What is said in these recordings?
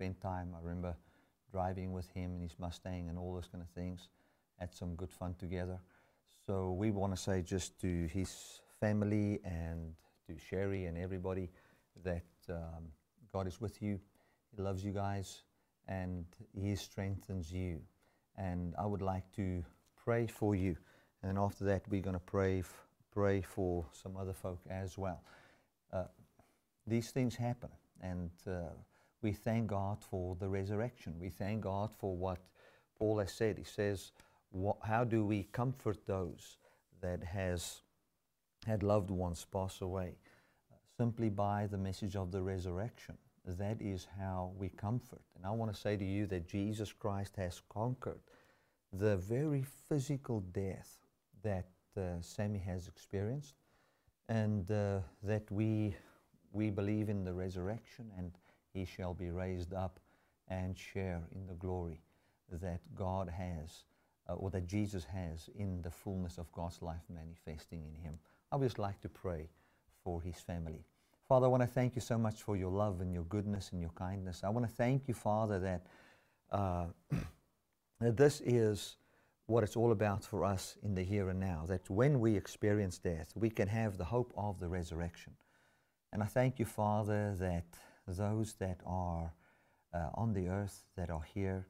spent time. I remember driving with him in his Mustang and all those kind of things. Had some good fun together. So we want to say just to his family and to Sherry and everybody that um, God is with you. He loves you guys and He strengthens you. And I would like to pray for you. And after that, we're going to pray, pray for some other folk as well. Uh, these things happen. And uh, we thank God for the resurrection. We thank God for what Paul has said. He says, How do we comfort those that has had loved ones pass away? Uh, simply by the message of the resurrection. That is how we comfort. And I want to say to you that Jesus Christ has conquered the very physical death that uh, Sammy has experienced, and uh, that we, we believe in the resurrection and he shall be raised up and share in the glory that God has, uh, or that Jesus has in the fullness of God's life manifesting in him. I would just like to pray for his family. Father, I want to thank you so much for your love and your goodness and your kindness. I want to thank you, Father, that, uh, that this is what it's all about for us in the here and now. That when we experience death, we can have the hope of the resurrection. And I thank you, Father, that those that are uh, on the earth, that are here,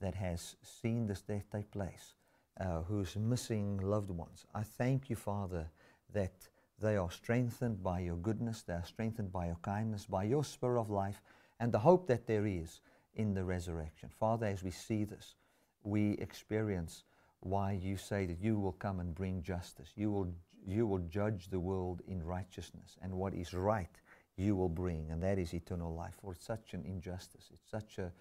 that has seen this death take place, uh, who's missing loved ones. I thank you, Father, that they are strengthened by your goodness, they are strengthened by your kindness, by your spirit of life, and the hope that there is in the resurrection. Father, as we see this, we experience why you say that you will come and bring justice. You will, you will judge the world in righteousness, and what is right you will bring, and that is eternal life. For it's such an injustice, it's such a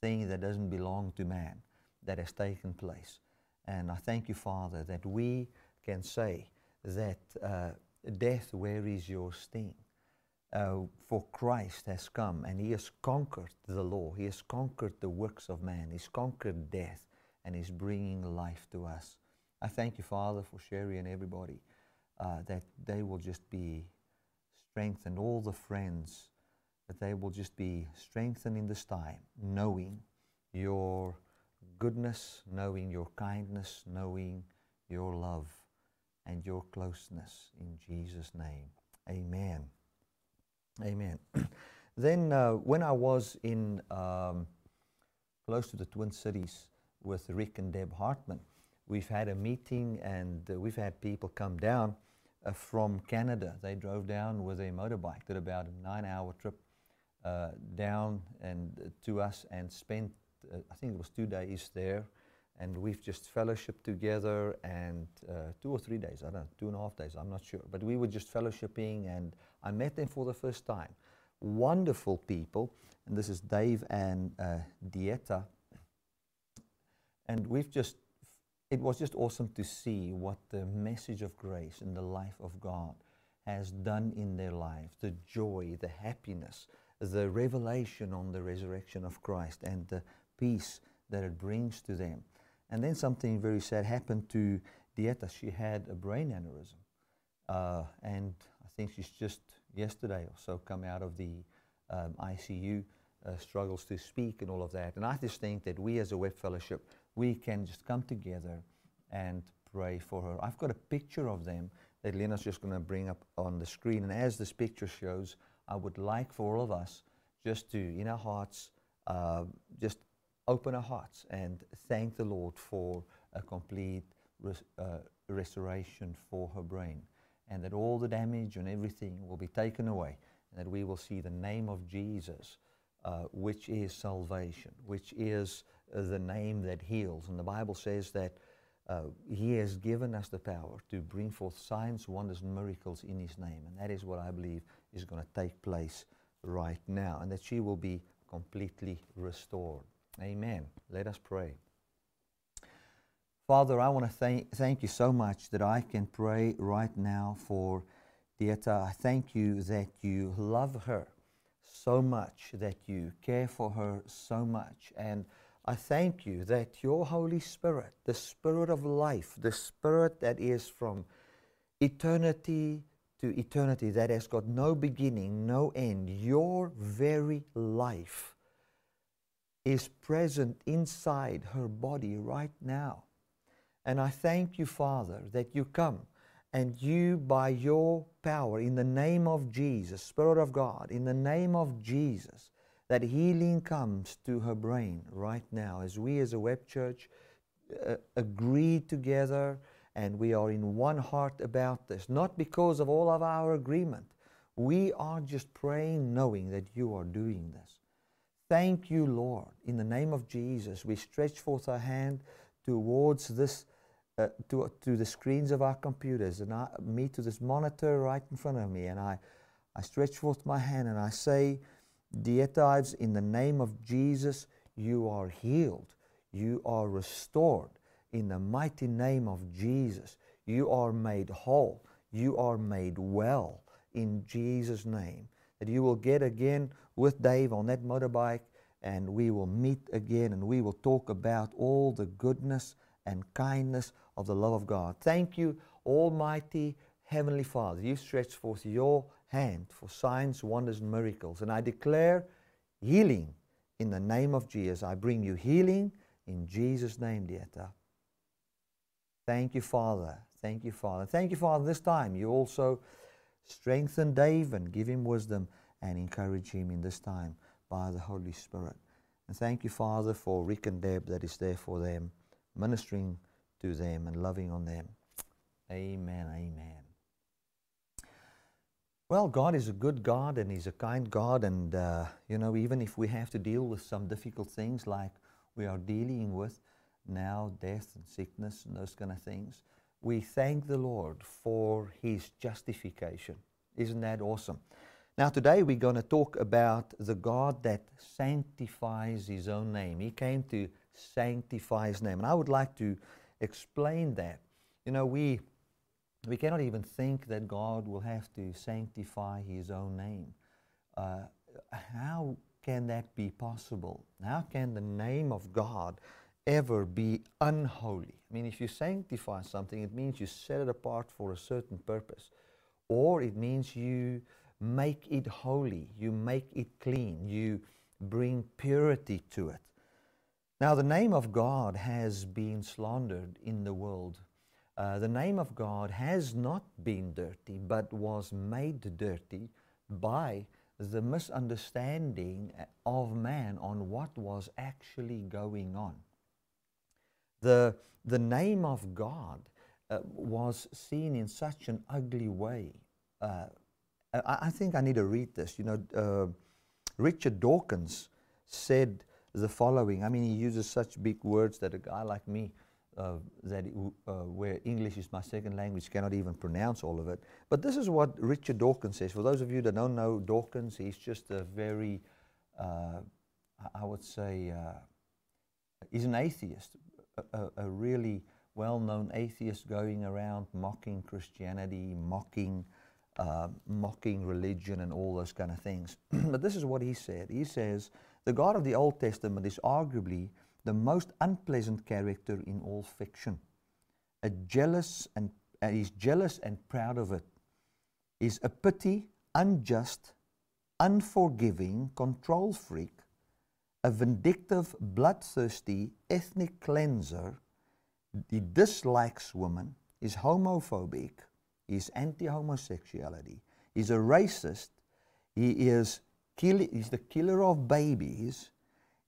thing that doesn't belong to man that has taken place. And I thank you, Father, that we can say that uh, death, where is your sting? Uh, for Christ has come and he has conquered the law. He has conquered the works of man. He's conquered death and he's bringing life to us. I thank you, Father, for Sherry and everybody uh, that they will just be strengthened, all the friends, that they will just be strengthened in this time, knowing your goodness, knowing your kindness, knowing your love and your closeness. In Jesus' name, amen. Amen. then, uh, when I was in um, close to the Twin Cities with Rick and Deb Hartman, we've had a meeting and uh, we've had people come down uh, from Canada. They drove down with a motorbike, did about a nine hour trip uh, down and uh, to us and spent, uh, I think it was two days there and we've just fellowshiped together and uh, two or three days, I don't know, two and a half days, I'm not sure. But we were just fellowshipping and I met them for the first time. Wonderful people, and this is Dave and Dieta. And we've just, it was just awesome to see what the message of grace in the life of God has done in their lives the joy, the happiness, the revelation on the resurrection of Christ, and the peace that it brings to them. And then something very sad happened to Dieta. She had a brain aneurysm. Uh, and I think she's just yesterday or so come out of the um, ICU, uh, struggles to speak and all of that. And I just think that we as a web fellowship, we can just come together and pray for her. I've got a picture of them that Lena's just going to bring up on the screen. And as this picture shows, I would like for all of us just to, in our hearts, uh, just open our hearts and thank the Lord for a complete res uh, restoration for her brain and that all the damage and everything will be taken away and that we will see the name of Jesus, uh, which is salvation, which is the name that heals. And the Bible says that uh, He has given us the power to bring forth signs, wonders, and miracles in His name. And that is what I believe is going to take place right now, and that she will be completely restored. Amen. Let us pray. Father, I want to thank, thank you so much that I can pray right now for Dieta. I thank you that you love her so much, that you care for her so much. And I thank you that your Holy Spirit, the Spirit of life, the Spirit that is from eternity to eternity, that has got no beginning, no end, your very life is present inside her body right now. And I thank you, Father, that you come and you, by your power, in the name of Jesus, Spirit of God, in the name of Jesus, that healing comes to her brain right now as we as a web church uh, agree together and we are in one heart about this, not because of all of our agreement. We are just praying knowing that you are doing this. Thank you, Lord. In the name of Jesus, we stretch forth our hand towards this, uh, to, to the screens of our computers, and I, me to this monitor right in front of me, and I, I stretch forth my hand and I say, Dear Ives, in the name of Jesus, you are healed. You are restored. In the mighty name of Jesus, you are made whole. You are made well in Jesus' name. That you will get again with Dave on that motorbike and we will meet again and we will talk about all the goodness and kindness of the love of God. Thank you, Almighty Heavenly Father. You stretch forth your hand for signs, wonders, and miracles. And I declare healing in the name of Jesus. I bring you healing in Jesus' name, Dieta. Thank you, Father. Thank you, Father. Thank you, Father. This time you also strengthen Dave and give him wisdom and encourage him in this time by the Holy Spirit. And thank you, Father, for Rick and Deb that is there for them, ministering to them and loving on them. Amen. Amen. Well, God is a good God and He's a kind God. And, uh, you know, even if we have to deal with some difficult things like we are dealing with now, death and sickness and those kind of things, we thank the Lord for His justification. Isn't that awesome? Now, today we're going to talk about the God that sanctifies His own name. He came to sanctify His name. And I would like to explain that. You know, we, we cannot even think that God will have to sanctify His own name. Uh, how can that be possible? How can the name of God ever be unholy? I mean, if you sanctify something, it means you set it apart for a certain purpose, or it means you make it holy, you make it clean, you bring purity to it. Now, the name of God has been slandered in the world. Uh, the name of God has not been dirty, but was made dirty by the misunderstanding of man on what was actually going on. The, the name of God uh, was seen in such an ugly way. Uh, I, I, think I need to read this. You know, uh, Richard Dawkins said the following. I mean, he uses such big words that a guy like me, that uh, where English is my second language, cannot even pronounce all of it. But this is what Richard Dawkins says. For those of you that don't know Dawkins, he's just a very, uh, I would say, he's an atheist, a, a really well-known atheist going around mocking Christianity, mocking, uh, mocking religion and all those kind of things. but this is what he said. He says, the God of the Old Testament is arguably the most unpleasant character in all fiction. A jealous and uh, he's jealous and proud of it. He's a pity, unjust, unforgiving, control freak, a vindictive, bloodthirsty ethnic cleanser. He dislikes women, is homophobic, is anti homosexuality, he's a racist, he is kill, he's the killer of babies,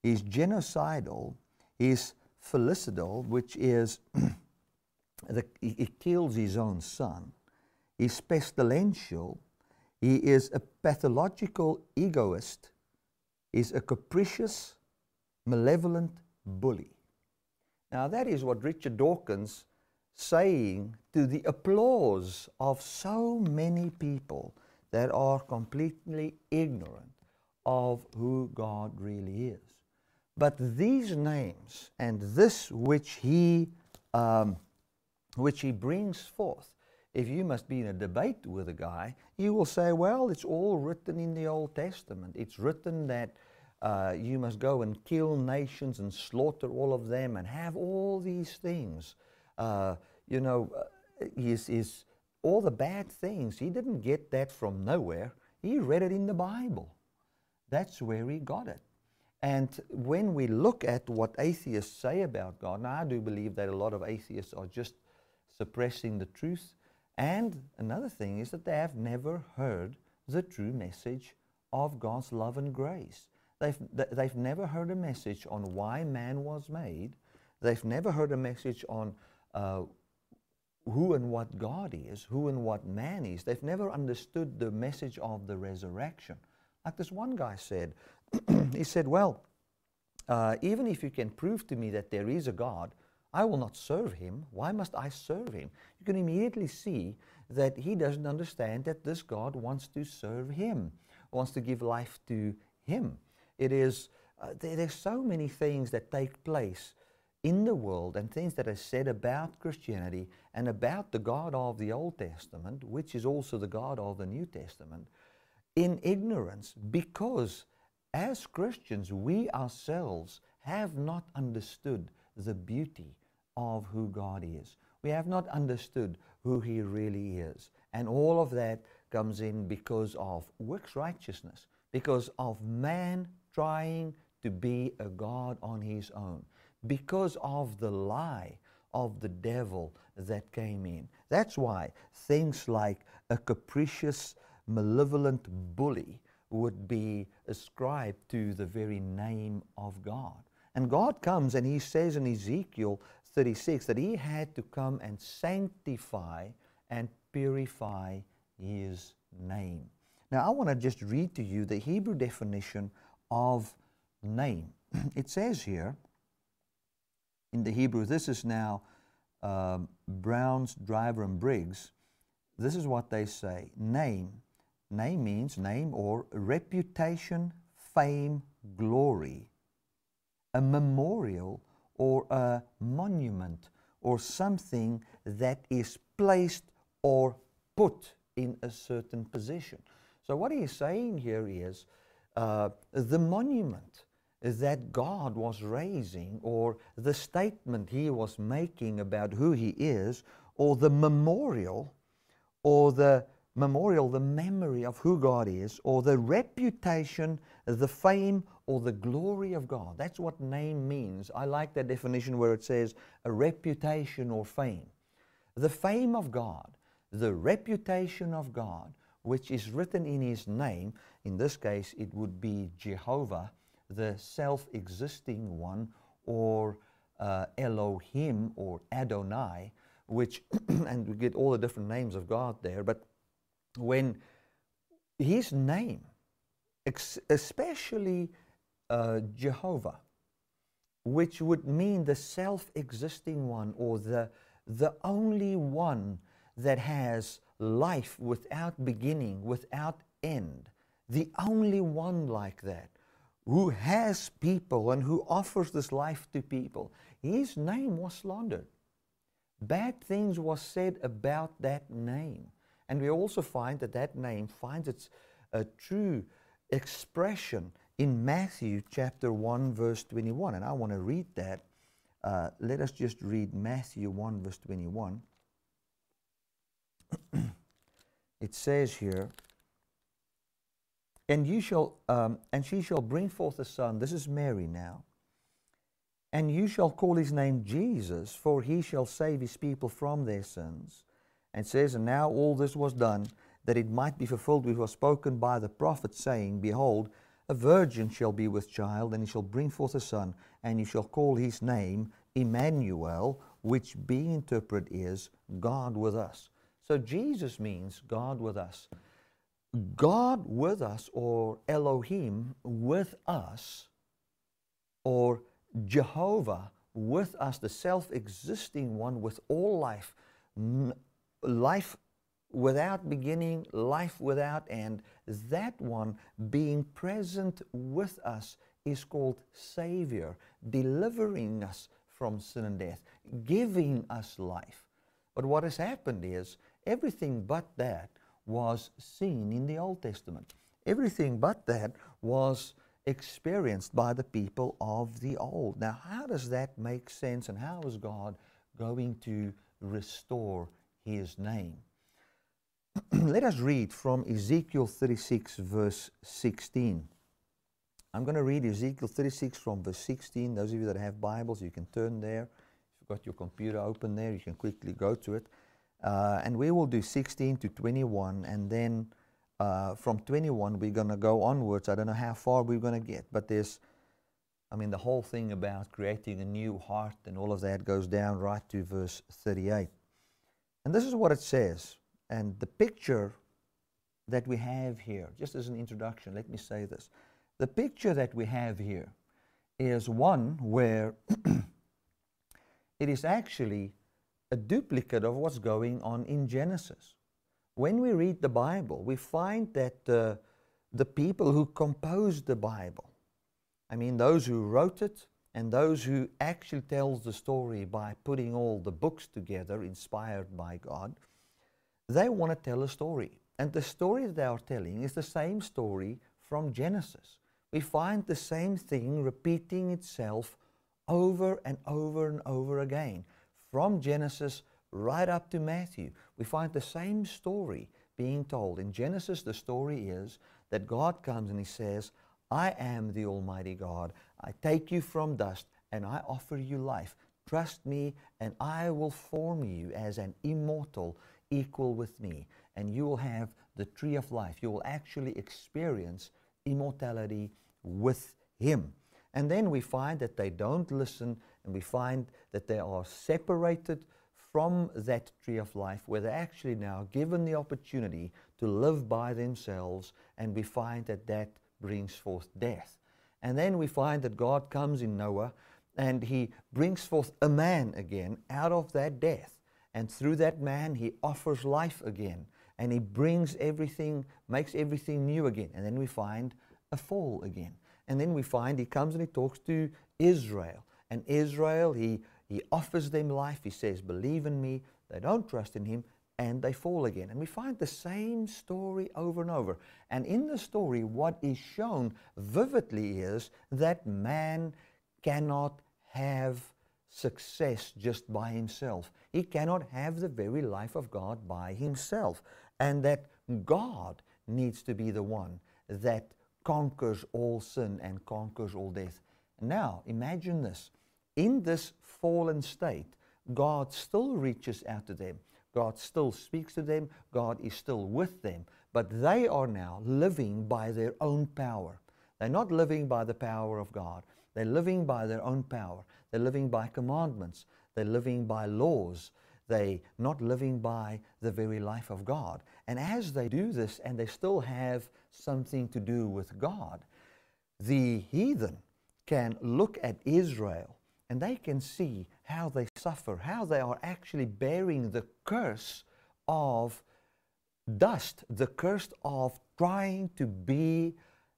he's genocidal, he's filicidal, which is the, he kills his own son, he's pestilential, he is a pathological egoist is a capricious, malevolent bully. Now, that is what Richard Dawkins saying to the applause of so many people that are completely ignorant of who God really is. But these names and this which he, um, which he brings forth, if you must be in a debate with a guy, you will say, well, it's all written in the Old Testament. It's written that uh, you must go and kill nations and slaughter all of them and have all these things. Uh, you know, uh, is, is all the bad things. He didn't get that from nowhere. He read it in the Bible. That's where he got it. And when we look at what atheists say about God, now I do believe that a lot of atheists are just suppressing the truth. And another thing is that they have never heard the true message of God's love and grace. They've, they've never heard a message on why man was made. They've never heard a message on uh, who and what God is, who and what man is. They've never understood the message of the resurrection. Like this one guy said, he said, Well, uh, even if you can prove to me that there is a God, I will not serve him. Why must I serve him? You can immediately see that he doesn't understand that this God wants to serve him, wants to give life to him. It is, uh, there, there's so many things that take place in the world and things that are said about Christianity and about the God of the Old Testament, which is also the God of the New Testament, in ignorance because as Christians, we ourselves have not understood the beauty of who God is. We have not understood who He really is. And all of that comes in because of works righteousness, because of man trying to be a God on his own, because of the lie of the devil that came in. That's why things like a capricious, malevolent bully would be ascribed to the very name of God. And God comes and He says in Ezekiel 36 that He had to come and sanctify and purify His name. Now, I want to just read to you the Hebrew definition of name. it says here in the Hebrew, this is now um, Brown's, Driver, and Briggs. This is what they say Name Name means name or reputation, fame, glory. A memorial or a monument or something that is placed or put in a certain position. So, what he's saying here is uh, the monument that God was raising, or the statement he was making about who he is, or the memorial, or the memorial, the memory of who God is, or the reputation, the fame, or the glory of God. That's what name means. I like that definition where it says a reputation or fame. The fame of God, the reputation of God, which is written in His name, in this case it would be Jehovah, the self existing one, or uh, Elohim or Adonai, which, and we get all the different names of God there, but when his name, especially uh, Jehovah, which would mean the self existing one or the, the only one that has life without beginning, without end, the only one like that, who has people and who offers this life to people, his name was slandered. Bad things was said about that name. And we also find that that name finds its uh, true expression in Matthew chapter 1, verse 21. And I want to read that. Uh, let us just read Matthew 1, verse 21. it says here, and you shall, um, and she shall bring forth a son. This is Mary now. And you shall call his name Jesus, for he shall save his people from their sins and says, And now all this was done, that it might be fulfilled which was spoken by the prophet, saying, Behold, a virgin shall be with child, and he shall bring forth a son, and you shall call his name Emmanuel, which being interpreted is God with us. So Jesus means God with us. God with us, or Elohim with us, or Jehovah with us, the self existing one with all life, life without beginning, life without end, that one being present with us is called Savior, delivering us from sin and death, giving us life. But what has happened is everything but that was seen in the Old Testament. Everything but that was experienced by the people of the old. Now, how does that make sense and how is God going to restore his name. Let us read from Ezekiel 36, verse 16. I'm going to read Ezekiel 36 from verse 16. Those of you that have Bibles, you can turn there. If you've got your computer open there, you can quickly go to it. Uh, and we will do 16 to 21, and then uh, from 21 we're going to go onwards. I don't know how far we're going to get, but there's, I mean, the whole thing about creating a new heart and all of that goes down right to verse 38. And this is what it says. And the picture that we have here, just as an introduction, let me say this. The picture that we have here is one where it is actually a duplicate of what's going on in Genesis. When we read the Bible, we find that uh, the people who composed the Bible, I mean, those who wrote it and those who actually tells the story by putting all the books together inspired by God, they want to tell a story. And the story they are telling is the same story from Genesis. We find the same thing repeating itself over and over and over again from Genesis right up to Matthew, we find the same story being told. In Genesis, the story is that God comes and He says, I am the Almighty God. I take you from dust and I offer you life. Trust me, and I will form you as an immortal equal with me. And you will have the tree of life. You will actually experience immortality with Him. And then we find that they don't listen and we find that they are separated from that tree of life where they're actually now given the opportunity to live by themselves and we find that that brings forth death. And then we find that God comes in Noah and he brings forth a man again out of that death. And through that man, he offers life again. And he brings everything, makes everything new again. And then we find a fall again. And then we find he comes and he talks to Israel. And Israel, he, he offers them life. He says, Believe in me. They don't trust in him and they fall again. And we find the same story over and over. And in the story, what is shown vividly is that man cannot have success just by himself. He cannot have the very life of God by himself. And that God needs to be the one that conquers all sin and conquers all death. Now, imagine this in this fallen state, God still reaches out to them. God still speaks to them. God is still with them. But they are now living by their own power. They're not living by the power of God. They're living by their own power. They're living by commandments. They're living by laws. They're not living by the very life of God. And as they do this and they still have something to do with God, the heathen can look at Israel and they can see how they suffer, how they are actually bearing the curse of dust, the curse of trying to be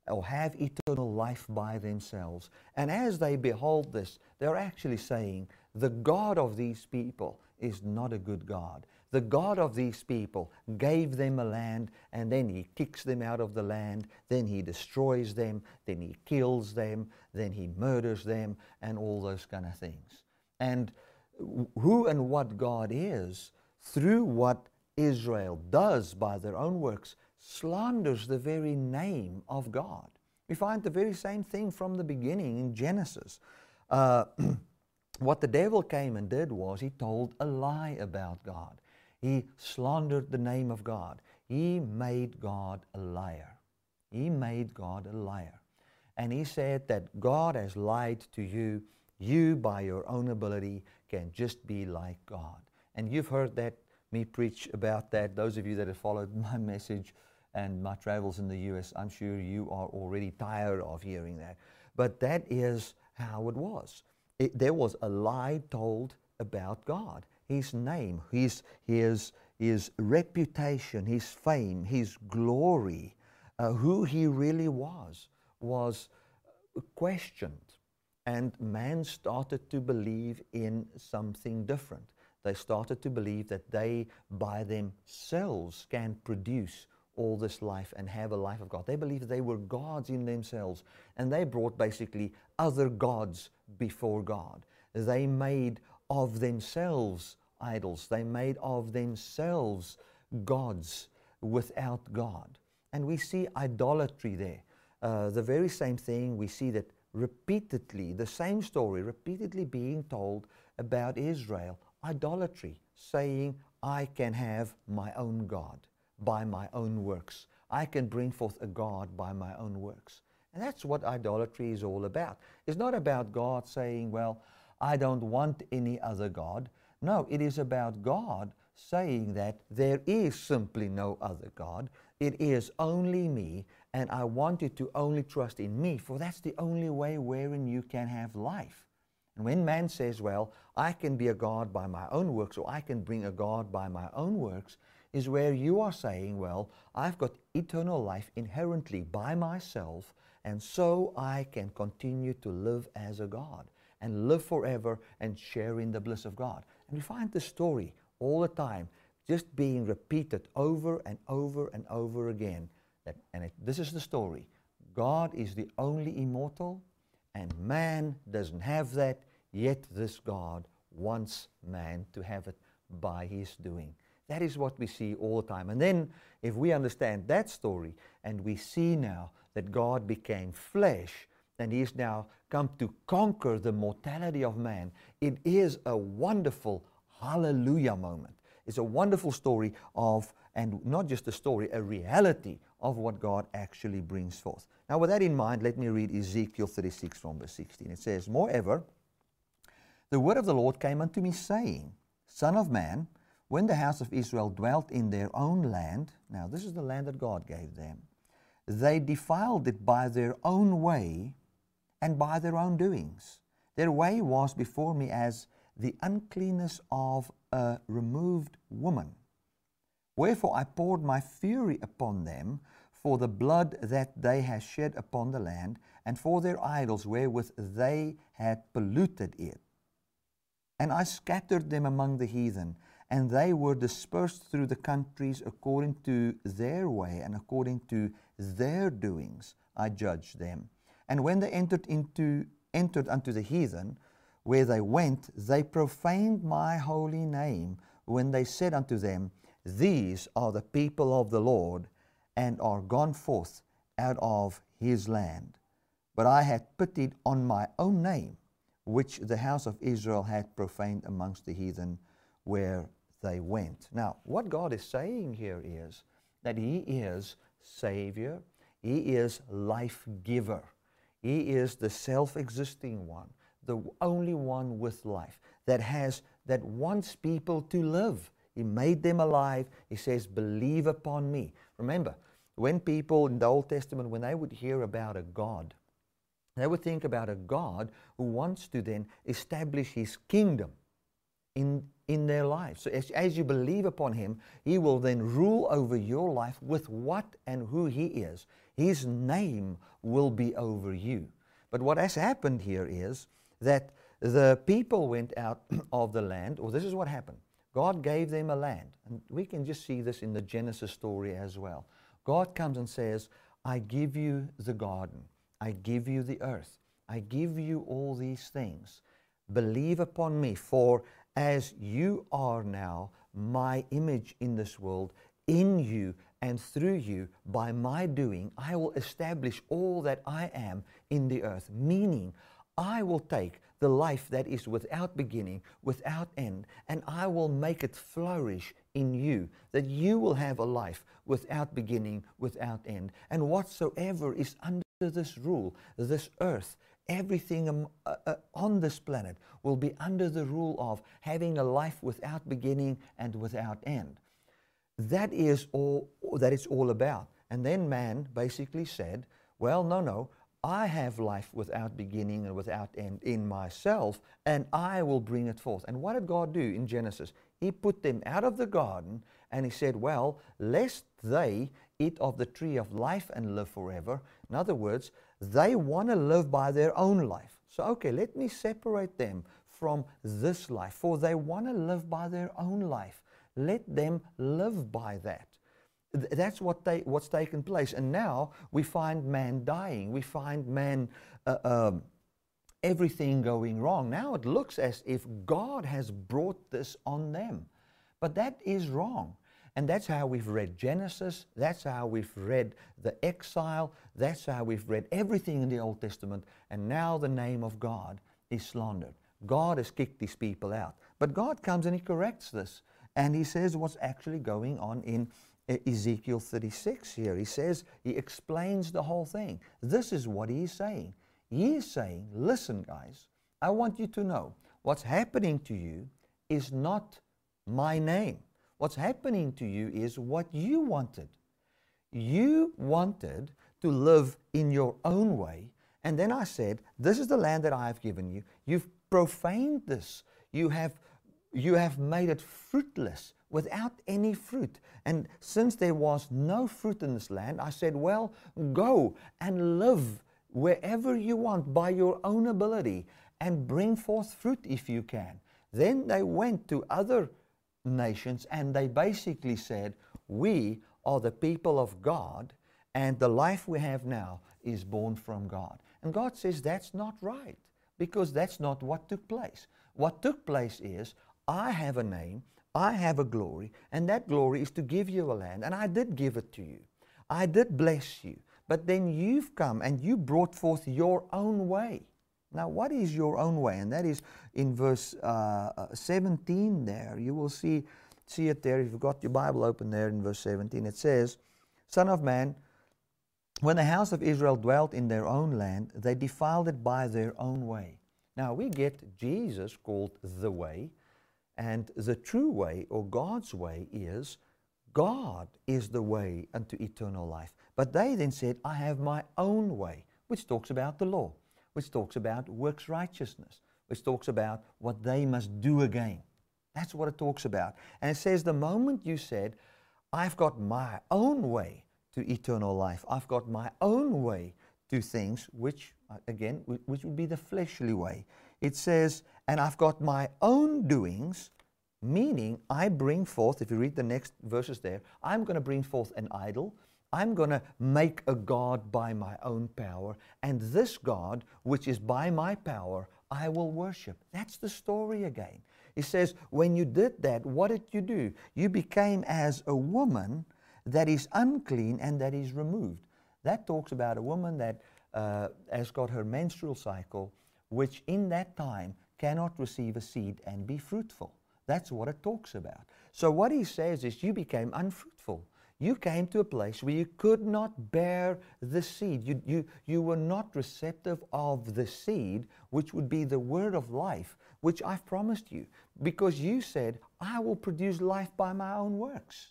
or have eternal life by themselves. And as they behold this, they're actually saying, the God of these people is not a good God the God of these people gave them a land and then he kicks them out of the land, then he destroys them, then he kills them, then he murders them, and all those kind of things. And who and what God is, through what Israel does by their own works, slanders the very name of God. We find the very same thing from the beginning in Genesis. Uh, what the devil came and did was he told a lie about God. He slandered the name of God. He made God a liar. He made God a liar. And he said that God has lied to you. You, by your own ability, can just be like God. And you've heard that me preach about that. Those of you that have followed my message and my travels in the U.S., I'm sure you are already tired of hearing that. But that is how it was. It, there was a lie told about God his name, his, his, his reputation, his fame, his glory, uh, who he really was, was questioned. And man started to believe in something different. They started to believe that they, by themselves, can produce all this life and have a life of God. They believed they were gods in themselves. And they brought basically other gods before God. They made of themselves idols. They made of themselves gods without God. And we see idolatry there. uh, the very same thing. We see that repeatedly, the same story repeatedly being told about Israel idolatry, saying, I can have my own God by my own works. I can bring forth a God by my own works. And that's what idolatry is all about. It's not about God saying, Well, I don't want any other God. No, it is about God saying that there is simply no other God. It is only me, and I want you to only trust in me, for that's the only way wherein you can have life. And when man says, Well, I can be a God by my own works, or I can bring a God by my own works, is where you are saying, Well, I've got eternal life inherently by myself, and so I can continue to live as a God and live forever and share in the bliss of God. And we find the story all the time just being repeated over and over and over again. That, and it, this is the story God is the only immortal, and man doesn't have that, yet this God wants man to have it by his doing. That is what we see all the time. And then, if we understand that story and we see now that God became flesh and He is now come to conquer the mortality of man, it is a wonderful hallelujah moment. It's a wonderful story of, and not just a story, a reality of what God actually brings forth. Now, with that in mind, let me read Ezekiel 36 from verse 16. It says, Moreover, the word of the Lord came unto me, saying, Son of man, when the house of Israel dwelt in their own land, now this is the land that God gave them, they defiled it by their own way and by their own doings. Their way was before me as the uncleanness of a removed woman. Wherefore I poured my fury upon them for the blood that they had shed upon the land, and for their idols wherewith they had polluted it. And I scattered them among the heathen, and they were dispersed through the countries according to their way and according to their doings. I judged them. And when they entered into entered unto the heathen, where they went, they profaned my holy name when they said unto them, These are the people of the Lord, and are gone forth out of his land. But I had pitied on my own name, which the house of Israel had profaned amongst the heathen where they went. Now, what God is saying here is that He is Savior, He is life giver, He is the self existing one the only one with life that has that wants people to live. He made them alive. He says, "Believe upon me." Remember, when people in the Old Testament, when they would hear about a God, they would think about a God who wants to then establish His kingdom in in their lives. So as, as you believe upon Him, He will then rule over your life with what and who He is. His name will be over you. But what has happened here is that the people went out of the land, or this is what happened. God gave them a land. And we can just see this in the Genesis story as well. God comes and says, I give you the garden, I give you the earth, I give you all these things. Believe upon me, for as you are now my image in this world, in you and through you, by my doing, I will establish all that I am in the earth. Meaning, I will take the life that is without beginning, without end, and I will make it flourish in you, that you will have a life without beginning, without end. And whatsoever is under this rule, this earth, everything um, uh, uh, on this planet will be under the rule of having a life without beginning and without end. That is all that it's all about. And then man basically said, well, no, no, I have life without beginning and without end in myself, and I will bring it forth. And what did God do in Genesis? He put them out of the garden and He said, Well, lest they eat of the tree of life and live forever. In other words, they want to live by their own life. So, okay, let me separate them from this life, for they want to live by their own life. Let them live by that that's what they, what's taken place. And now we find man dying. We find man, uh, um, everything going wrong. Now it looks as if God has brought this on them. But that is wrong. And that's how we've read Genesis. That's how we've read the exile. That's how we've read everything in the Old Testament. And now the name of God is slandered. God has kicked these people out. But God comes and He corrects this. And He says what's actually going on in Ezekiel 36 here. He says, He explains the whole thing. This is what He is saying. He is saying, listen, guys, I want you to know what's happening to you is not my name. What's happening to you is what you wanted. You wanted to live in your own way. And then I said, This is the land that I have given you. You've profaned this. You have, you have made it fruitless without any fruit. And since there was no fruit in this land, I said, Well, go and live wherever you want by your own ability and bring forth fruit if you can. Then they went to other nations and they basically said, We are the people of God, and the life we have now is born from God. And God says that's not right because that's not what took place. What took place is, I have a name, I have a glory, and that glory is to give you a land, and I did give it to you. I did bless you. But then you've come and you brought forth your own way. Now, what is your own way? And that is in verse uh, uh 17 there. You will see, see it there. If you've got your Bible open there in verse 17, it says, Son of man, when the house of Israel dwelt in their own land, they defiled it by their own way. Now, we get Jesus called the way, and the true way, or God's way, is God is the way unto eternal life. But they then said, I have my own way, which talks about the law which talks about works righteousness, which talks about what they must do again. That's what it talks about. And it says, the moment you said, I've got my own way to eternal life, I've got my own way to things, which, uh, again, which would be the fleshly way. It says, and I've got my own doings, meaning I bring forth, if you read the next verses there, I'm going to bring forth an idol. I'm going to make a God by my own power, and this God, which is by my power, I will worship. That's the story again. He says, when you did that, what did you do? You became as a woman that is unclean and that is removed. That talks about a woman that uh, has got her menstrual cycle, which in that time cannot receive a seed and be fruitful. That's what it talks about. So, what he says is, you became unfruitful you came to a place where you could not bear the seed. You, you, you were not receptive of the seed, which would be the word of life, which I've promised you, because you said, I will produce life by my own works.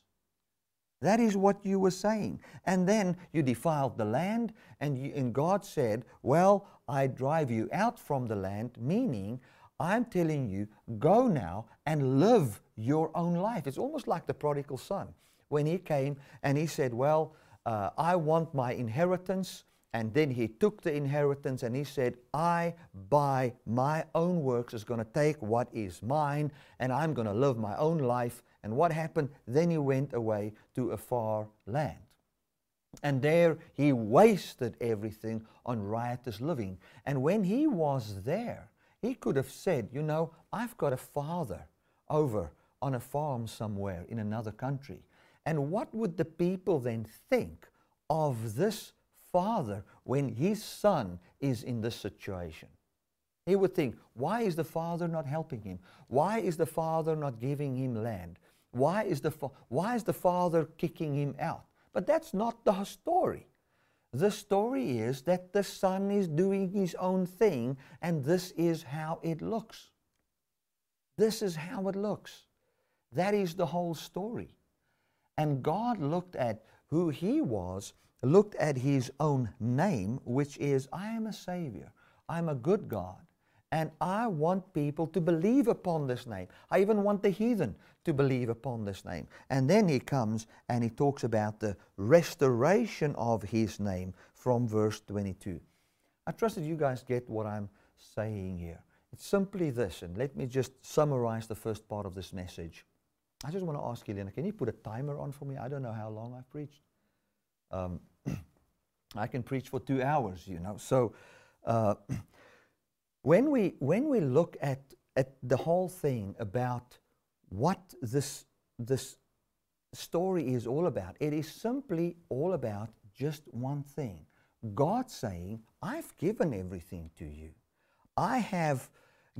That is what you were saying. And then you defiled the land, and, you, and God said, Well, I drive you out from the land, meaning I'm telling you, go now and live your own life. It's almost like the prodigal son when he came and he said, Well, uh, I want my inheritance. And then he took the inheritance and he said, I, by my own works, is going to take what is mine and I'm going to live my own life. And what happened? Then he went away to a far land. And there he wasted everything on riotous living. And when he was there, he could have said, You know, I've got a father over on a farm somewhere in another country. And what would the people then think of this father when his son is in this situation? He would think, why is the father not helping him? Why is the father not giving him land? Why is the, why is the father kicking him out? But that's not the story. The story is that the son is doing his own thing, and this is how it looks. This is how it looks. That is the whole story. And God looked at who he was, looked at his own name, which is, I am a Savior. I'm a good God. And I want people to believe upon this name. I even want the heathen to believe upon this name. And then he comes and he talks about the restoration of his name from verse 22. I trust that you guys get what I'm saying here. It's simply this, and let me just summarize the first part of this message. I just want to ask you, can you put a timer on for me? I don't know how long I've preached. Um, I can preach for two hours, you know. So uh, when, we, when we look at, at the whole thing about what this, this story is all about. It is simply all about just one thing God saying, I've given everything to you. I have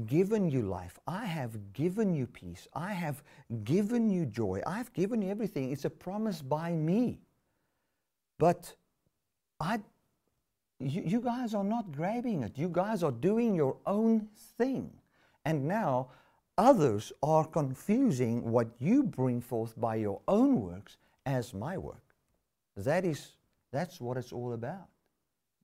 given you life. I have given you peace. I have given you joy. I've given you everything. It's a promise by me. But I, you, you guys are not grabbing it. You guys are doing your own thing. And now others are confusing what you bring forth by your own works as my work. That is, that's what it's all about.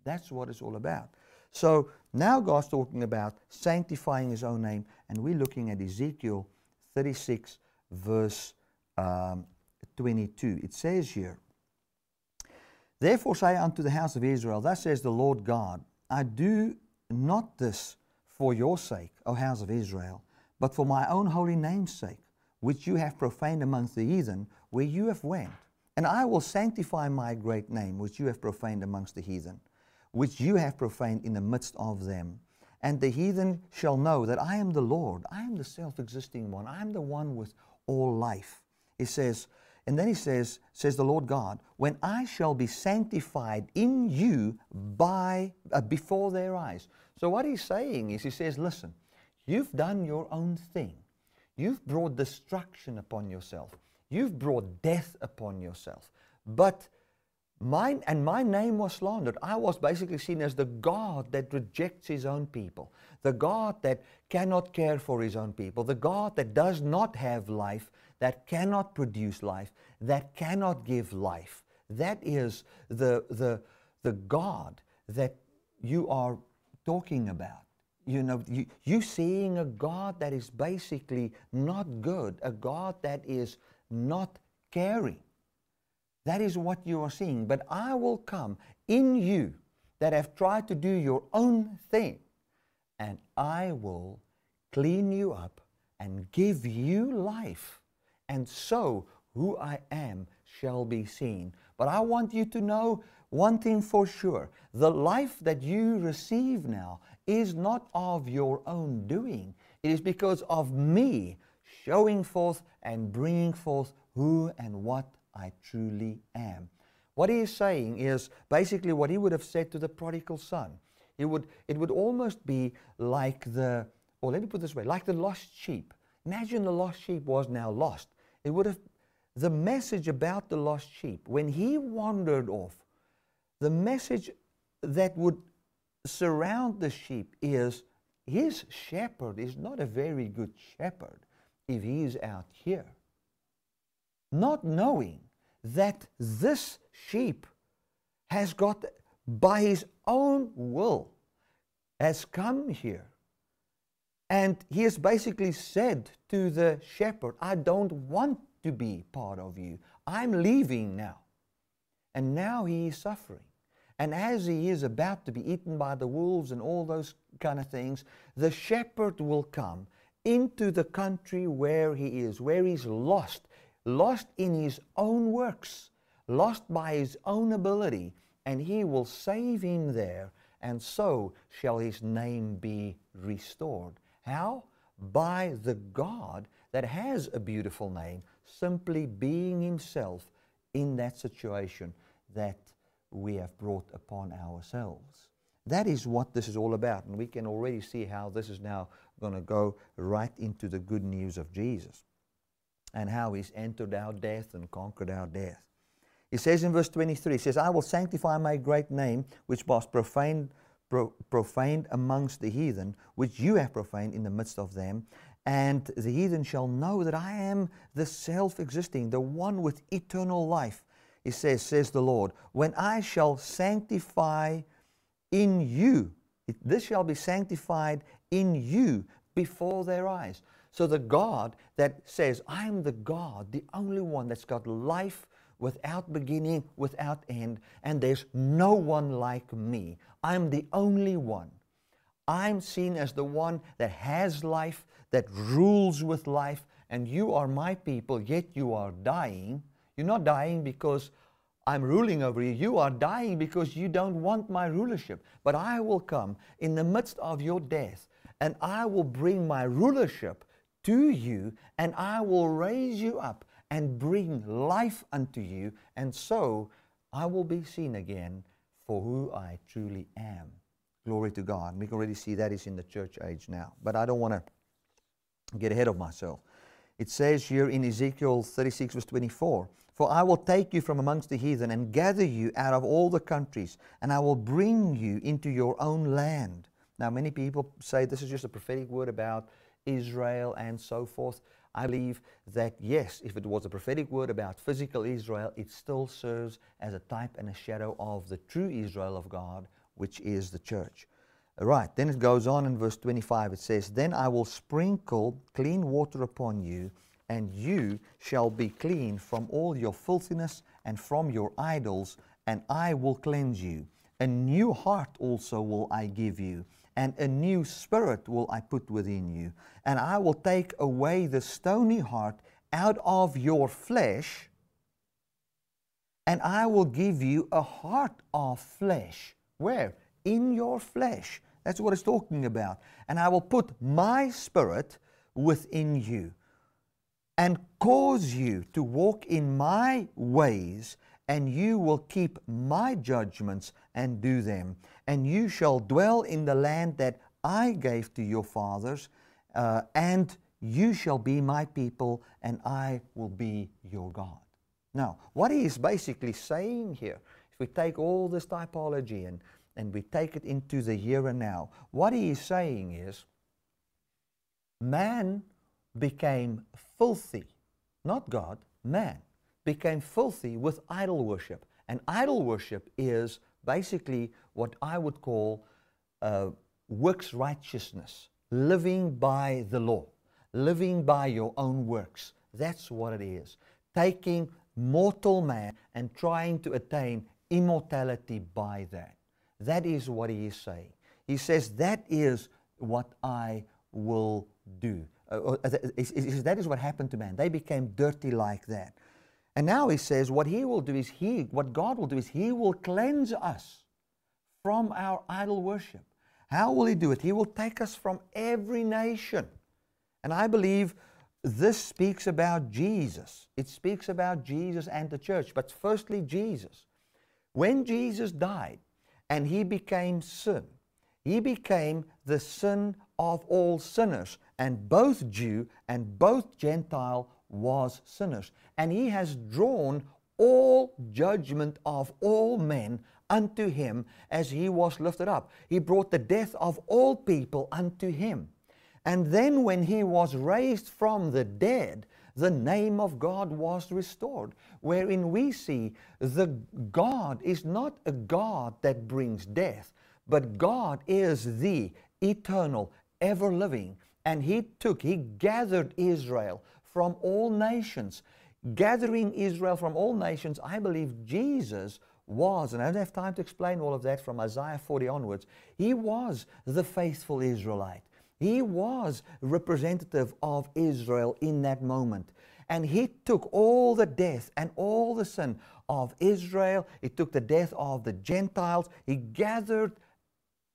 That's what it's all about. So now God's talking about sanctifying His own name, and we're looking at Ezekiel 36, verse um, 22. It says here, Therefore say unto the house of Israel, Thus says the Lord God, I do not this for your sake, O house of Israel, but for my own holy name's sake, which you have profaned amongst the heathen, where you have went. And I will sanctify my great name, which you have profaned amongst the heathen, which you have profaned in the midst of them. And the heathen shall know that I am the Lord. I am the self existing one. I am the one with all life. It says, and then he says, says the Lord God, when I shall be sanctified in you by uh, before their eyes. So what he's saying is, he says, listen, you've done your own thing. You've brought destruction upon yourself. You've brought death upon yourself. But Mine, and my name was slandered. I was basically seen as the God that rejects his own people, the God that cannot care for his own people, the God that does not have life, that cannot produce life, that cannot give life. That is the, the, the God that you are talking about. You know, you, you seeing a God that is basically not good, a God that is not caring. That is what you are seeing. But I will come in you that have tried to do your own thing, and I will clean you up and give you life. And so who I am shall be seen. But I want you to know one thing for sure the life that you receive now is not of your own doing, it is because of me showing forth and bringing forth who and what I truly am. What he is saying is basically what he would have said to the prodigal son. It would, it would almost be like the, or let me put this way, like the lost sheep. Imagine the lost sheep was now lost. It would have, the message about the lost sheep, when he wandered off, the message that would surround the sheep is his shepherd is not a very good shepherd if he is out here. Not knowing that this sheep has got, by his own will, has come here. And he has basically said to the shepherd, I don't want to be part of you. I'm leaving now. And now he is suffering. And as he is about to be eaten by the wolves and all those kind of things, the shepherd will come into the country where he is, where he's lost lost in his own works, lost by his own ability, and he will save him there, and so shall his name be restored. How? By the God that has a beautiful name, simply being himself in that situation that we have brought upon ourselves. That is what this is all about, and we can already see how this is now going to go right into the good news of Jesus and how he's entered our death and conquered our death. He says in verse 23, he says, I will sanctify my great name, which was profaned, pro, profaned amongst the heathen, which you have profaned in the midst of them. And the heathen shall know that I am the self existing, the one with eternal life. He says, says the Lord, when I shall sanctify in you, this shall be sanctified in you before their eyes. So the God that says, I'm the God, the only one that's got life without beginning, without end, and there's no one like me. I'm the only one. I'm seen as the one that has life, that rules with life, and you are my people, yet you are dying. You're not dying because I'm ruling over you. You are dying because you don't want my rulership. But I will come in the midst of your death, and I will bring my rulership to you, and I will raise you up, and bring life unto you, and so I will be seen again for who I truly am. Glory to God. We can already see that is in the church age now. But I don't want to get ahead of myself. It says here in Ezekiel 36, verse 24 For I will take you from amongst the heathen and gather you out of all the countries, and I will bring you into your own land. Now, many people say this is just a prophetic word about Israel and so forth. I believe that yes, if it was a prophetic word about physical Israel, it still serves as a type and a shadow of the true Israel of God, which is the church. All right, then it goes on in verse 25. It says, Then I will sprinkle clean water upon you, and you shall be clean from all your filthiness and from your idols, and I will cleanse you. A new heart also will I give you and a new spirit will I put within you. And I will take away the stony heart out of your flesh, and I will give you a heart of flesh. Where? In your flesh. That's what it's talking about. And I will put my spirit within you and cause you to walk in my ways and you will keep my judgments and do them. And you shall dwell in the land that I gave to your fathers, uh, and you shall be my people, and I will be your God. Now, what he is basically saying here, if we take all this typology and, and we take it into the here and now, what he is saying is man became filthy, not God, man became filthy with idol worship. And idol worship is basically what I would call uh, works righteousness, living by the law, living by your own works. That's what it is. Taking mortal man and trying to attain immortality by that. That is what he is saying. He says, That is what I will do. Uh, that is what happened to man. They became dirty like that. And now he says what he will do is he, what God will do is he will cleanse us from our idol worship. How will he do it? He will take us from every nation. And I believe this speaks about Jesus. It speaks about Jesus and the church. But firstly, Jesus. When Jesus died and he became sin, he became the sin of all sinners. And both Jew and both Gentile was sinners. And he has drawn all judgment of all men unto him as he was lifted up. He brought the death of all people unto him. And then when he was raised from the dead, the name of God was restored, wherein we see the God is not a God that brings death, but God is the eternal, ever living. And he took, he gathered Israel from all nations. Gathering Israel from all nations, I believe Jesus was, and I don't have time to explain all of that from Isaiah 40 onwards, he was the faithful Israelite. He was representative of Israel in that moment. And he took all the death and all the sin of Israel. He took the death of the Gentiles. He gathered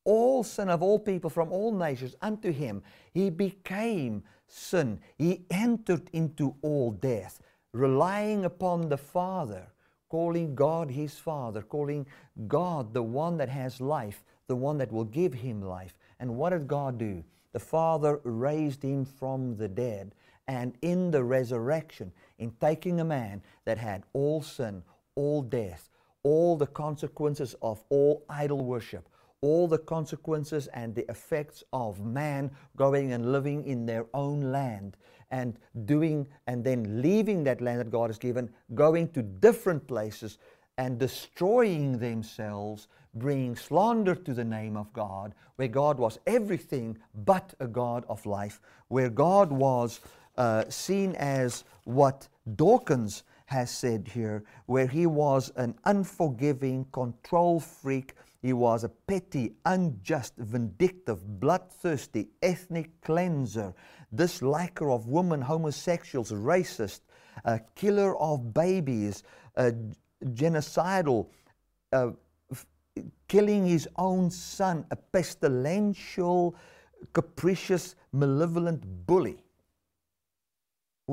all sin of all people from all nations unto him. He became sin. He entered into all death, relying upon the Father, calling God his Father, calling God the one that has life, the one that will give him life. And what did God do? The Father raised him from the dead. And in the resurrection, in taking a man that had all sin, all death, all the consequences of all idol worship, all the consequences and the effects of man going and living in their own land and doing and then leaving that land that God has given, going to different places and destroying themselves, bringing slander to the name of God, where God was everything but a God of life, where God was uh, seen as what Dawkins has said here, where he was an unforgiving, control freak he was a petty, unjust, vindictive, bloodthirsty, ethnic cleanser, disliker of women, homosexuals, racist, a killer of babies, a genocidal, uh, killing his own son, a pestilential, capricious, malevolent bully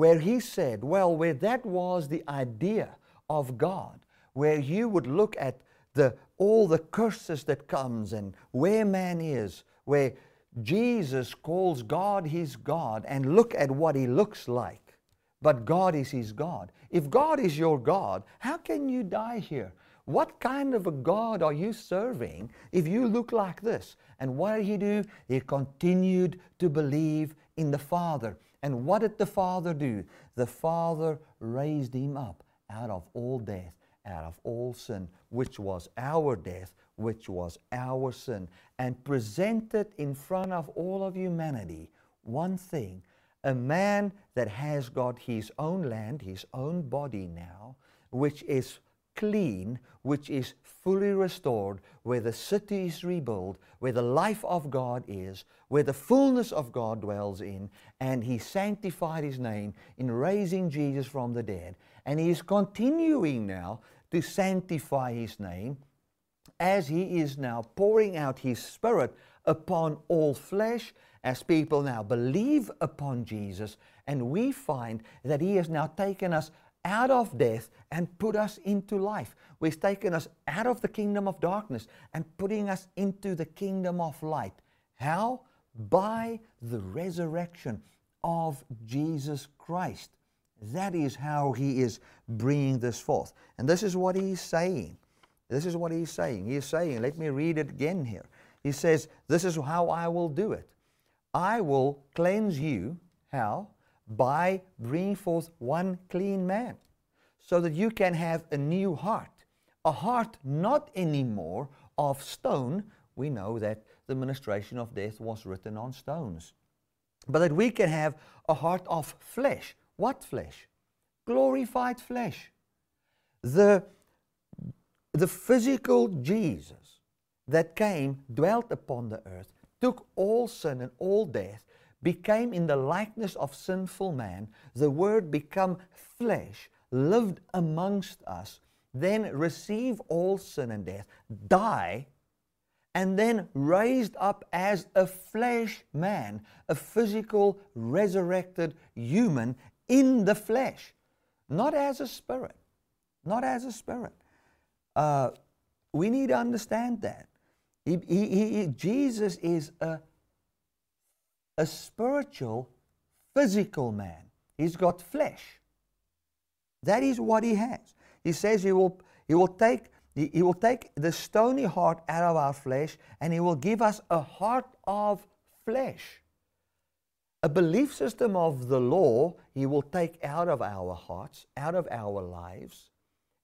where he said, well, where that was the idea of God, where you would look at the, all the curses that comes and where man is, where Jesus calls God his God and look at what he looks like. But God is his God. If God is your God, how can you die here? What kind of a God are you serving if you look like this? And what did he do? He continued to believe in the Father. And what did the Father do? The Father raised him up out of all death, out of all sin, which was our death, which was our sin, and presented in front of all of humanity one thing a man that has got his own land, his own body now, which is clean, which is fully restored, where the city is rebuilt, where the life of God is, where the fullness of God dwells in, and He sanctified His name in raising Jesus from the dead. And He is continuing now to sanctify His name as He is now pouring out His Spirit upon all flesh, as people now believe upon Jesus, and we find that He has now taken us out of death and put us into life. He's taken us out of the kingdom of darkness and putting us into the kingdom of light. How? By the resurrection of Jesus Christ. That is how He is bringing this forth. And this is what He's saying. This is what he's saying. He's saying, let me read it again here. He says, This is how I will do it. I will cleanse you. How? By bringing forth one clean man, so that you can have a new heart. A heart not anymore of stone. We know that the ministration of death was written on stones. But that we can have a heart of flesh. What flesh? Glorified flesh. The the physical Jesus that came, dwelt upon the earth, took all sin and all death, became in the likeness of sinful man, the Word become flesh, lived amongst us, then receive all sin and death, die, and then raised up as a flesh man, a physical, resurrected human in the flesh, not as a spirit, not as a spirit. Uh, we need to understand that. He, he, he, Jesus is a, a spiritual, physical man. He's got flesh. That is what he has. He says he will, he will take he, will take the stony heart out of our flesh and he will give us a heart of flesh. A belief system of the law, he will take out of our hearts, out of our lives,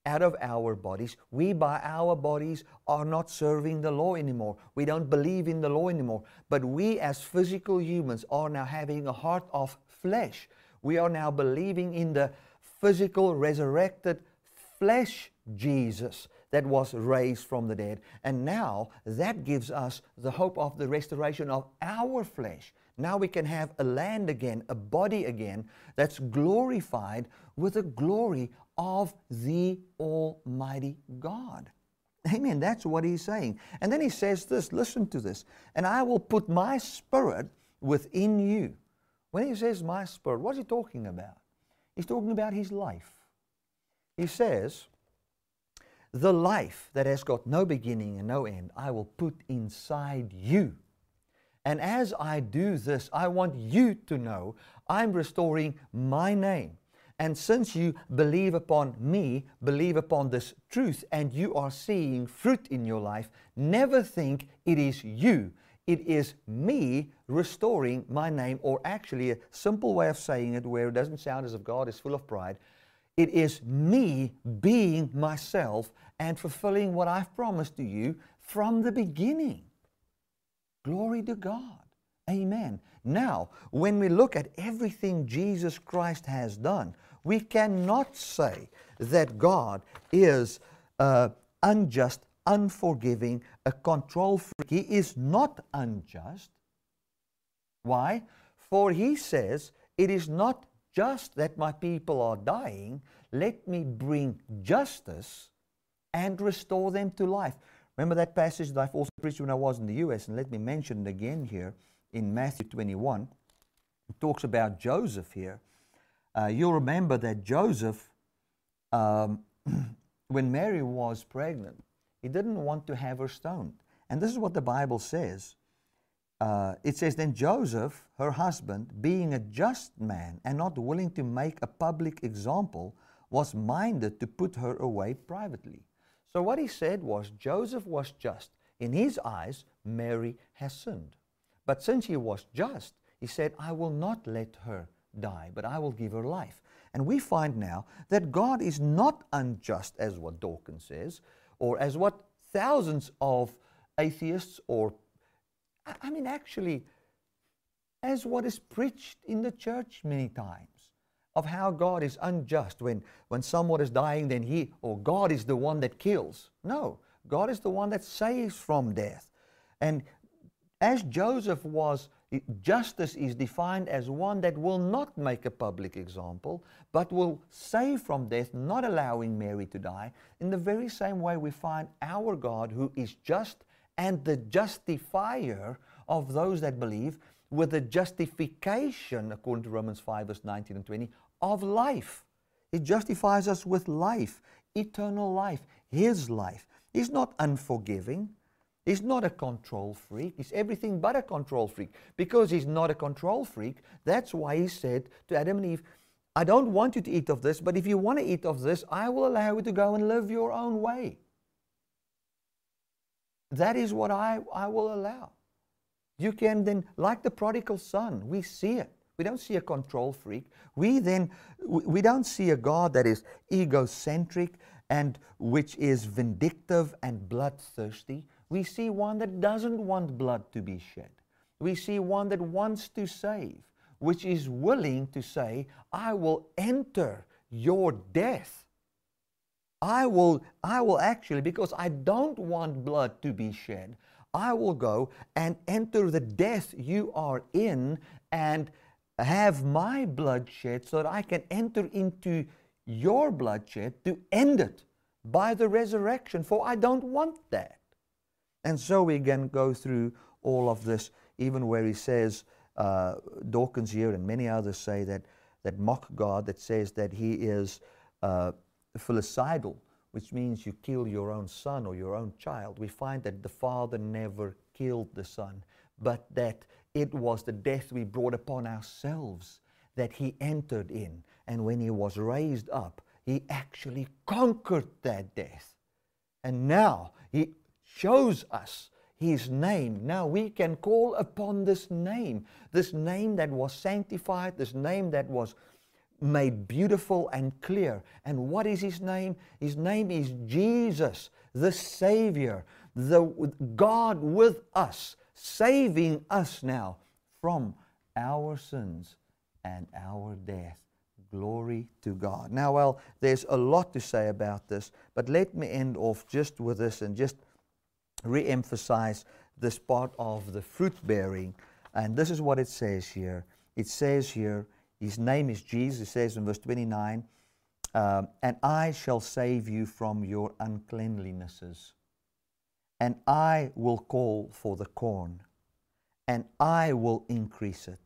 out of our bodies. We, by our bodies, are not serving the law anymore. We don't believe in the law anymore. But we, as physical humans, are now having a heart of flesh. We are now believing in the physical, resurrected flesh Jesus that was raised from the dead. And now that gives us the hope of the restoration of our flesh. Now we can have a land again, a body again that's glorified with the glory of the Almighty God. Amen. That's what he's saying. And then he says this listen to this. And I will put my spirit within you. When he says my spirit, what's he talking about? He's talking about his life. He says, The life that has got no beginning and no end, I will put inside you. And as I do this, I want you to know I'm restoring my name. And since you believe upon me, believe upon this truth, and you are seeing fruit in your life, never think it is you. It is me restoring my name, or actually, a simple way of saying it where it doesn't sound as if God is full of pride. It is me being myself and fulfilling what I've promised to you from the beginning. Glory to God. Amen. Now, when we look at everything Jesus Christ has done, we cannot say that God is uh, unjust, unforgiving, a control freak. He is not unjust. Why? For he says, It is not just that my people are dying, let me bring justice and restore them to life. Remember that passage that I've also preached when I was in the US, and let me mention it again here in Matthew 21. It talks about Joseph here. Uh, you'll remember that Joseph, um, when Mary was pregnant, he didn't want to have her stoned. And this is what the Bible says. Uh, it says, Then Joseph, her husband, being a just man and not willing to make a public example, was minded to put her away privately. So what he said was, Joseph was just. In his eyes, Mary has sinned. But since he was just, he said, I will not let her die, but I will give her life. And we find now that God is not unjust, as what Dawkins says, or as what thousands of atheists or, I mean, actually, as what is preached in the church many times of how God is unjust when, when someone is dying, then he or God is the one that kills. No, God is the one that saves from death. And as Joseph was, justice is defined as one that will not make a public example, but will save from death, not allowing Mary to die. In the very same way, we find our God, who is just and the justifier of those that believe, with the justification, according to Romans 5, verse 19 and 20, of life. It justifies us with life, eternal life, His life. He's not unforgiving. He's not a control freak. He's everything but a control freak. Because he's not a control freak, that's why he said to Adam and Eve, I don't want you to eat of this, but if you want to eat of this, I will allow you to go and live your own way. That is what I, I will allow. You can then, like the prodigal son, we see it. We don't see a control freak. We then, we don't see a God that is egocentric and which is vindictive and bloodthirsty. We see one that doesn't want blood to be shed. We see one that wants to save, which is willing to say, I will enter your death. I will, I will actually, because I don't want blood to be shed, I will go and enter the death you are in and have my bloodshed so that I can enter into your bloodshed to end it by the resurrection, for I don't want that. And so we again go through all of this, even where he says, uh, Dawkins here and many others say that, that mock God, that says that he is uh, filicidal, which means you kill your own son or your own child. We find that the father never killed the son, but that it was the death we brought upon ourselves that he entered in. And when he was raised up, he actually conquered that death. And now he shows us his name. Now we can call upon this name, this name that was sanctified, this name that was made beautiful and clear. And what is his name? His name is Jesus, the Savior, the God with us saving us now from our sins and our death. Glory to God. Now, well, there's a lot to say about this, but let me end off just with this and just re emphasize this part of the fruit bearing. And this is what it says here. It says here, His name is Jesus. It says in verse 29, um, and I shall save you from your uncleanlinesses and I will call for the corn, and I will increase it,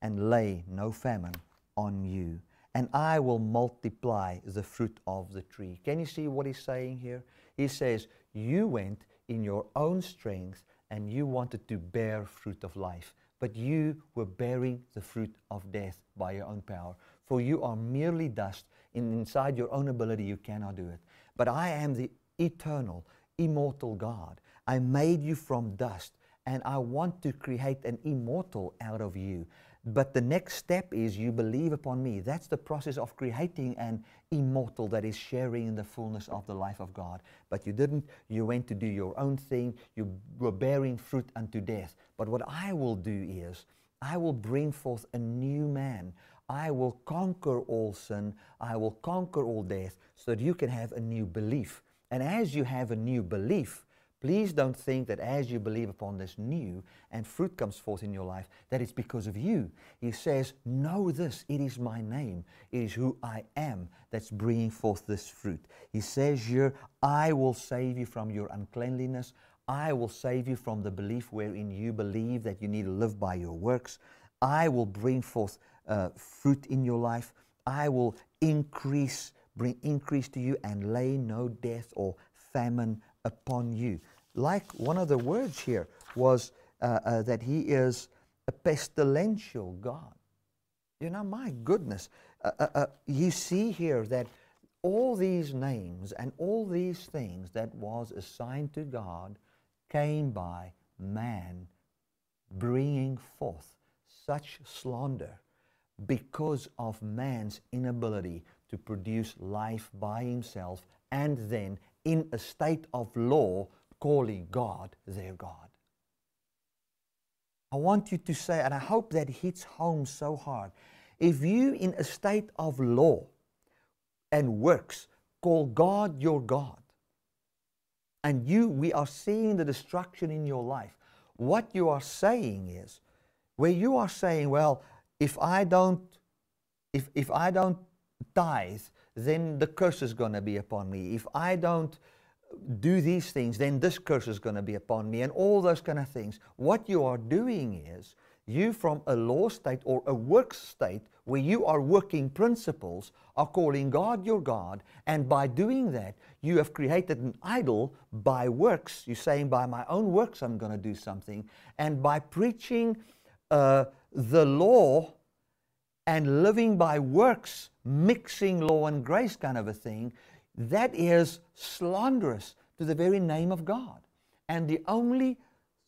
and lay no famine on you, and I will multiply the fruit of the tree. Can you see what he's saying here? He says, You went in your own strength and you wanted to bear fruit of life, but you were bearing the fruit of death by your own power. For you are merely dust, and inside your own ability you cannot do it. But I am the eternal, immortal God. I made you from dust, and I want to create an immortal out of you. But the next step is you believe upon me. That's the process of creating an immortal that is sharing in the fullness of the life of God. But you didn't, you went to do your own thing. You were bearing fruit unto death. But what I will do is, I will bring forth a new man. I will conquer all sin. I will conquer all death so that you can have a new belief. And as you have a new belief, please don't think that as you believe upon this new and fruit comes forth in your life, that it's because of you. He says, Know this, it is my name, it is who I am that's bringing forth this fruit. He says I will save you from your uncleanliness. I will save you from the belief wherein you believe that you need to live by your works. I will bring forth uh, fruit in your life. I will increase, bring increase to you and lay no death or famine upon you. Like one of the words here was uh, uh, that he is a pestilential God. You know, my goodness. Uh, uh, uh, you see here that all these names and all these things that was assigned to God came by man bringing forth such slander because of man's inability to produce life by himself and then in a state of law calling God their God. I want you to say, and I hope that hits home so hard. If you, in a state of law and works, call God your God, and you, we are seeing the destruction in your life, what you are saying is, where you are saying, well, if I don't, if, if I don't tithe, then the curse is going to be upon me. If I don't do these things, then this curse is going to be upon me, and all those kind of things. What you are doing is you, from a law state or a work state where you are working principles, are calling God your God, and by doing that, you have created an idol by works. You're saying, by my own works, I'm going to do something, and by preaching uh, the law and living by works, mixing law and grace kind of a thing, that is slanderous to the very name of God. And the only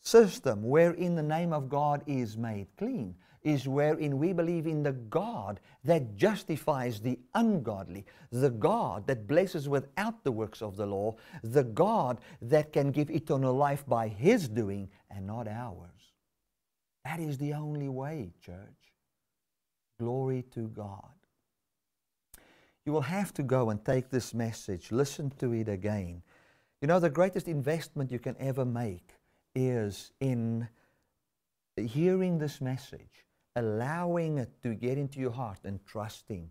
system wherein the name of God is made clean is wherein we believe in the God that justifies the ungodly, the God that blesses without the works of the law, the God that can give eternal life by His doing and not ours. That is the only way, church. Glory to God. You will have to go and take this message, listen to it again. You know, the greatest investment you can ever make is in hearing this message, allowing it to get into your heart and trusting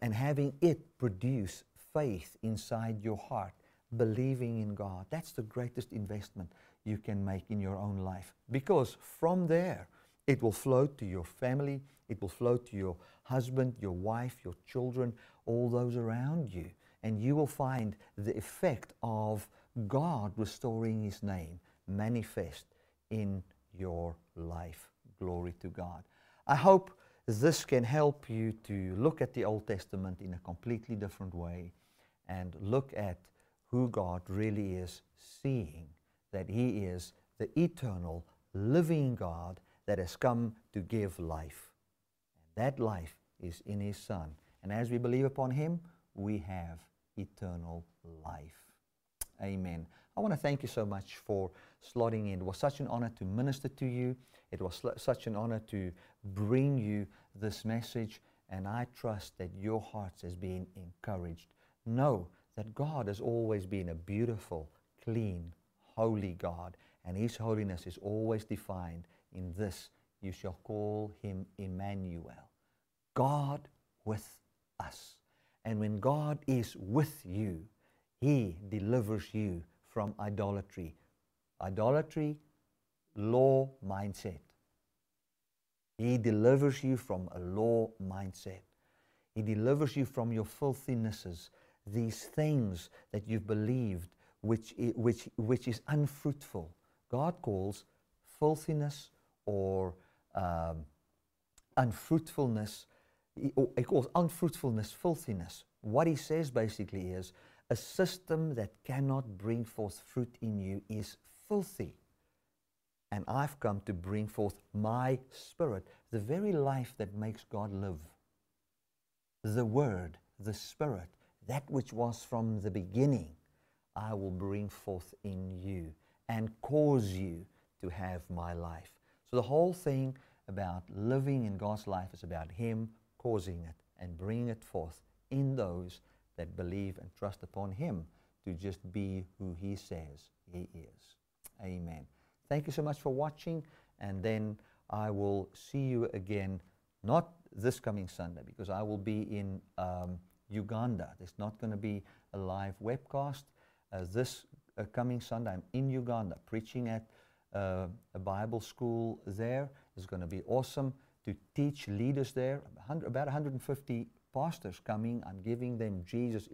and having it produce faith inside your heart, believing in God. That's the greatest investment you can make in your own life because from there, it will flow to your family, it will flow to your husband, your wife, your children, all those around you. And you will find the effect of God restoring His name manifest in your life. Glory to God. I hope this can help you to look at the Old Testament in a completely different way and look at who God really is, seeing that He is the eternal, living God that has come to give life. And that life is in His Son. And as we believe upon Him, we have eternal life. Amen. I want to thank you so much for slotting in. It was such an honor to minister to you. It was such an honor to bring you this message. And I trust that your hearts has been encouraged. Know that God has always been a beautiful, clean, holy God. And His holiness is always defined in this you shall call Him Emmanuel, God with us. And when God is with you, He delivers you from idolatry. Idolatry, law mindset. He delivers you from a law mindset. He delivers you from your filthinesses, these things that you've believed, which, which, which is unfruitful. God calls filthiness or um, unfruitfulness he calls unfruitfulness filthiness. What he says basically is a system that cannot bring forth fruit in you is filthy. And I've come to bring forth my spirit, the very life that makes God live. The Word, the Spirit, that which was from the beginning, I will bring forth in you and cause you to have my life. So the whole thing about living in God's life is about Him causing it and bringing it forth in those that believe and trust upon Him to just be who He says He is. Amen. Thank you so much for watching, and then I will see you again, not this coming Sunday, because I will be in um, Uganda. There's not going to be a live webcast. Uh, this uh, coming Sunday, I'm in Uganda preaching at uh, a Bible school there. It's going to be awesome to teach leaders there, about 150 pastors coming, I'm giving them Jesus